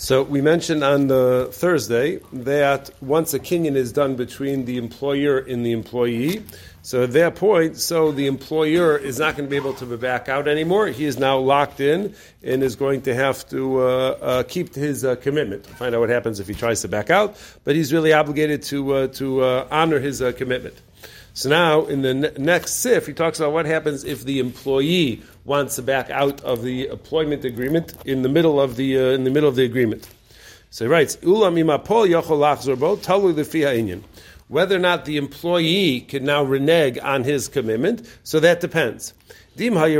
So we mentioned on the Thursday that once a kinyan is done between the employer and the employee, so at that point, so the employer is not going to be able to back out anymore. He is now locked in and is going to have to uh, uh, keep his uh, commitment. We'll find out what happens if he tries to back out, but he's really obligated to uh, to uh, honor his uh, commitment. So now, in the ne- next sif, he talks about what happens if the employee wants to back out of the employment agreement in the middle of the uh, in the middle of the agreement. So he writes, "Ulam imapol yochol lachzor talu inyan." Whether or not the employee can now renege on his commitment, so that depends. In the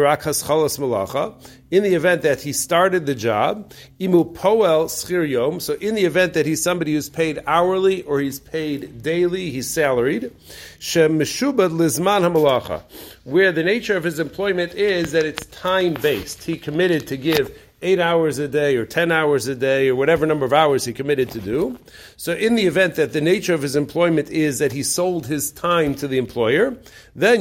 event that he started the job, imu poel schir. So in the event that he's somebody who's paid hourly or he's paid daily, he's salaried. Shem meshubad lizman hamalacha, where the nature of his employment is that it's time based. He committed to give eight hours a day or ten hours a day or whatever number of hours he committed to do. So in the event that the nature of his employment is that he sold his time to the employer, then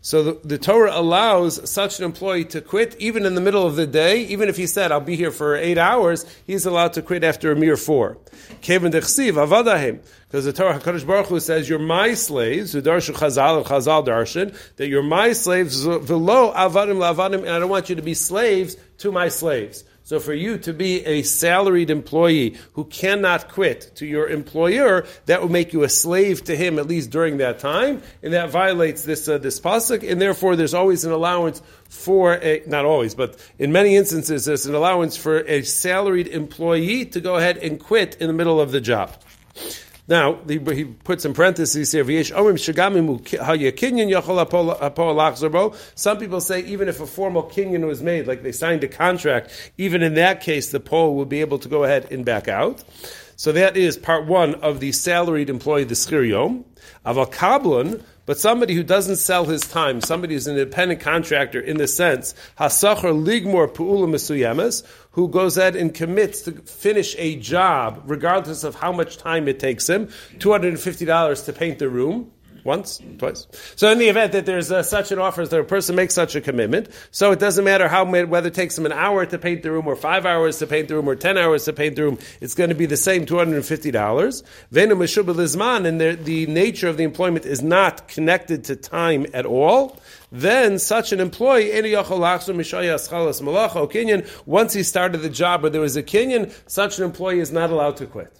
So the, the Torah allows such an employee to quit even in the middle of the day, even if he said, I'll be here for eight hours, he's allowed to quit after a mere four. Because the Torah HaKadosh Baruch Hu says, you're my slaves, Udarshu Chazal, Chazal Darshan, that you're my slaves, Velo Avadim Lavadim, and I don't want you to be slaves to my slaves. So for you to be a salaried employee who cannot quit to your employer, that will make you a slave to him at least during that time, and that violates this uh, this pasuk. And therefore, there's always an allowance for a not always, but in many instances, there's an allowance for a salaried employee to go ahead and quit in the middle of the job. Now, he, he puts in parentheses here, Some people say even if a formal kinyan was made, like they signed a contract, even in that case, the pole will be able to go ahead and back out. So that is part one of the salaried employee, the schir yom. Aval kablon, but somebody who doesn't sell his time, somebody who's an independent contractor in the sense, hasachar ligmor mesuyemes, who goes ahead and commits to finish a job, regardless of how much time it takes him, $250 to paint the room, once, twice. So in the event that there's uh, such an offer, that a person makes such a commitment, so it doesn't matter how whether it takes him an hour to paint the room, or five hours to paint the room, or ten hours to paint the room, it's going to be the same two hundred and fifty dollars. Venu lizman, and the, the nature of the employment is not connected to time at all. Then such an employee, once he started the job where there was a kinyan, such an employee is not allowed to quit.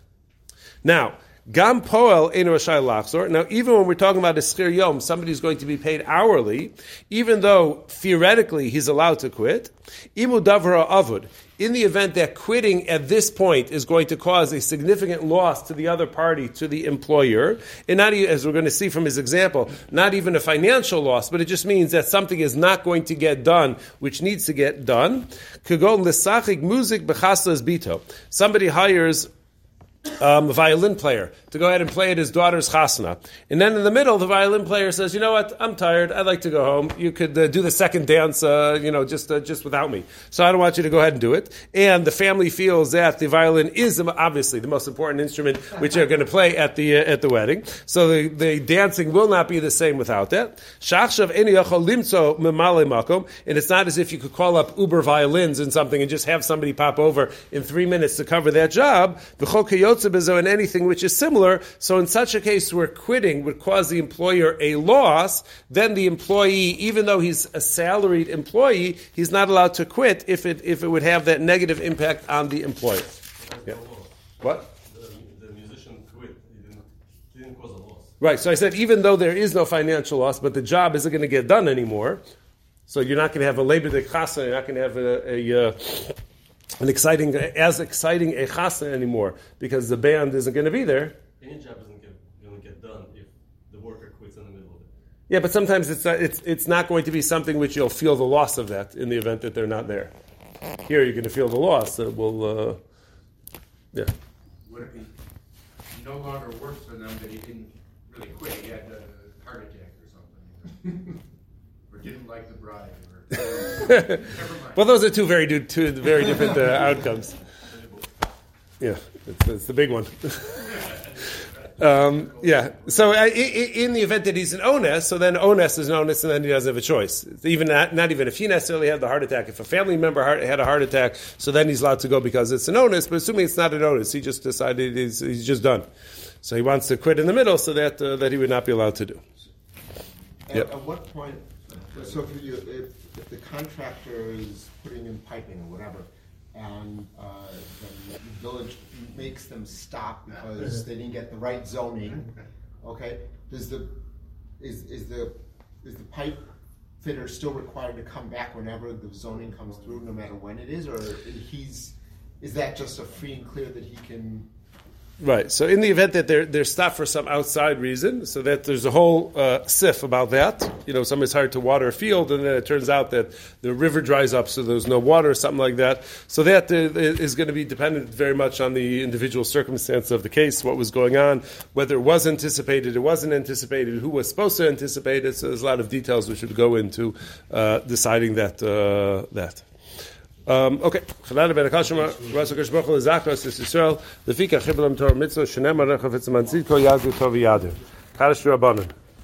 Now, Gam poel ein rashai lachzor. Now, even when we're talking about a schir yom, somebody who's going to be paid hourly, even though theoretically he's allowed to quit, imu davra avud. In the event that quitting at this point is going to cause a significant loss to the other party, to the employer, and not as we're going to see from his example, not even a financial loss, but it just means that something is not going to get done, which needs to get done. Somebody hires um, violin player to go ahead and play at his daughter's chasna. And then in the middle, the violin player says, "You know what? I'm tired. I'd like to go home. You could uh, do the second dance, uh, you know, just uh, just without me. So I don't want you to go ahead and do it." And the family feels that the violin is obviously the most important instrument which they're going to play at the uh, at the wedding. So the, the dancing will not be the same without that. And it's not as if you could call up Uber violins and something and just have somebody pop over in three minutes to cover that job. And anything which is similar. So in such a case where quitting would cause the employer a loss, then the employee, even though he's a salaried employee, he's not allowed to quit if it if it would have that negative impact on the employer. Yeah. What? The, musician quit. He didn't, he didn't cause a loss. Right. So I said even though there is no financial loss, but the job isn't going to get done anymore. So you're not going to have a lebedike chasna. You're not going to have a, a uh, an exciting, as exciting a chasna anymore because the band isn't going to be there. Any job isn't going to get done if the worker quits in the middle of it. Yeah, but sometimes it's not, it's it's not going to be something which you'll feel the loss of that in the event that they're not there. Here, you're going to feel the loss. That will, uh, yeah. Would it be no longer works for them that he didn't really quit? He had a heart attack or something, or didn't like the bride. well, those are two very two very different uh, outcomes. Yeah, it's, it's the big one. Um, yeah. So uh, i- i- in the event that he's an onus, so then onus is an onus, and then he doesn't have a choice. Even not, not even if he necessarily had the heart attack. If a family member heart, had a heart attack, so then he's allowed to go because it's an onus. But assuming it's not an onus, he just decided he's, he's just done. So he wants to quit in the middle, so that uh, that he would not be allowed to do. At, Yep. at what point, so if you, if, if the contractor is putting in piping or whatever, and, uh, the village makes them stop because they didn't get the right zoning, okay, does the, is, is the, is the pipe fitter still required to come back whenever the zoning comes through, no matter when it is, or he's, is that just a free and clear that he can, Right. So in the event that they're they're stopped for some outside reason, so that there's a whole uh, sif about that. You know, somebody's hired to water a field, and then it turns out that the river dries up, so there's no water, or something like that. So that uh, is going to be dependent very much on the individual circumstance of the case, what was going on, whether it was anticipated, it wasn't anticipated, who was supposed to anticipate it. So there's a lot of details we should go into uh, deciding that uh, that. Um, okay, Chalal ben Kashbach Lezakos Yisrael, Lefika Torah Mitzvah Tov Rabbanon.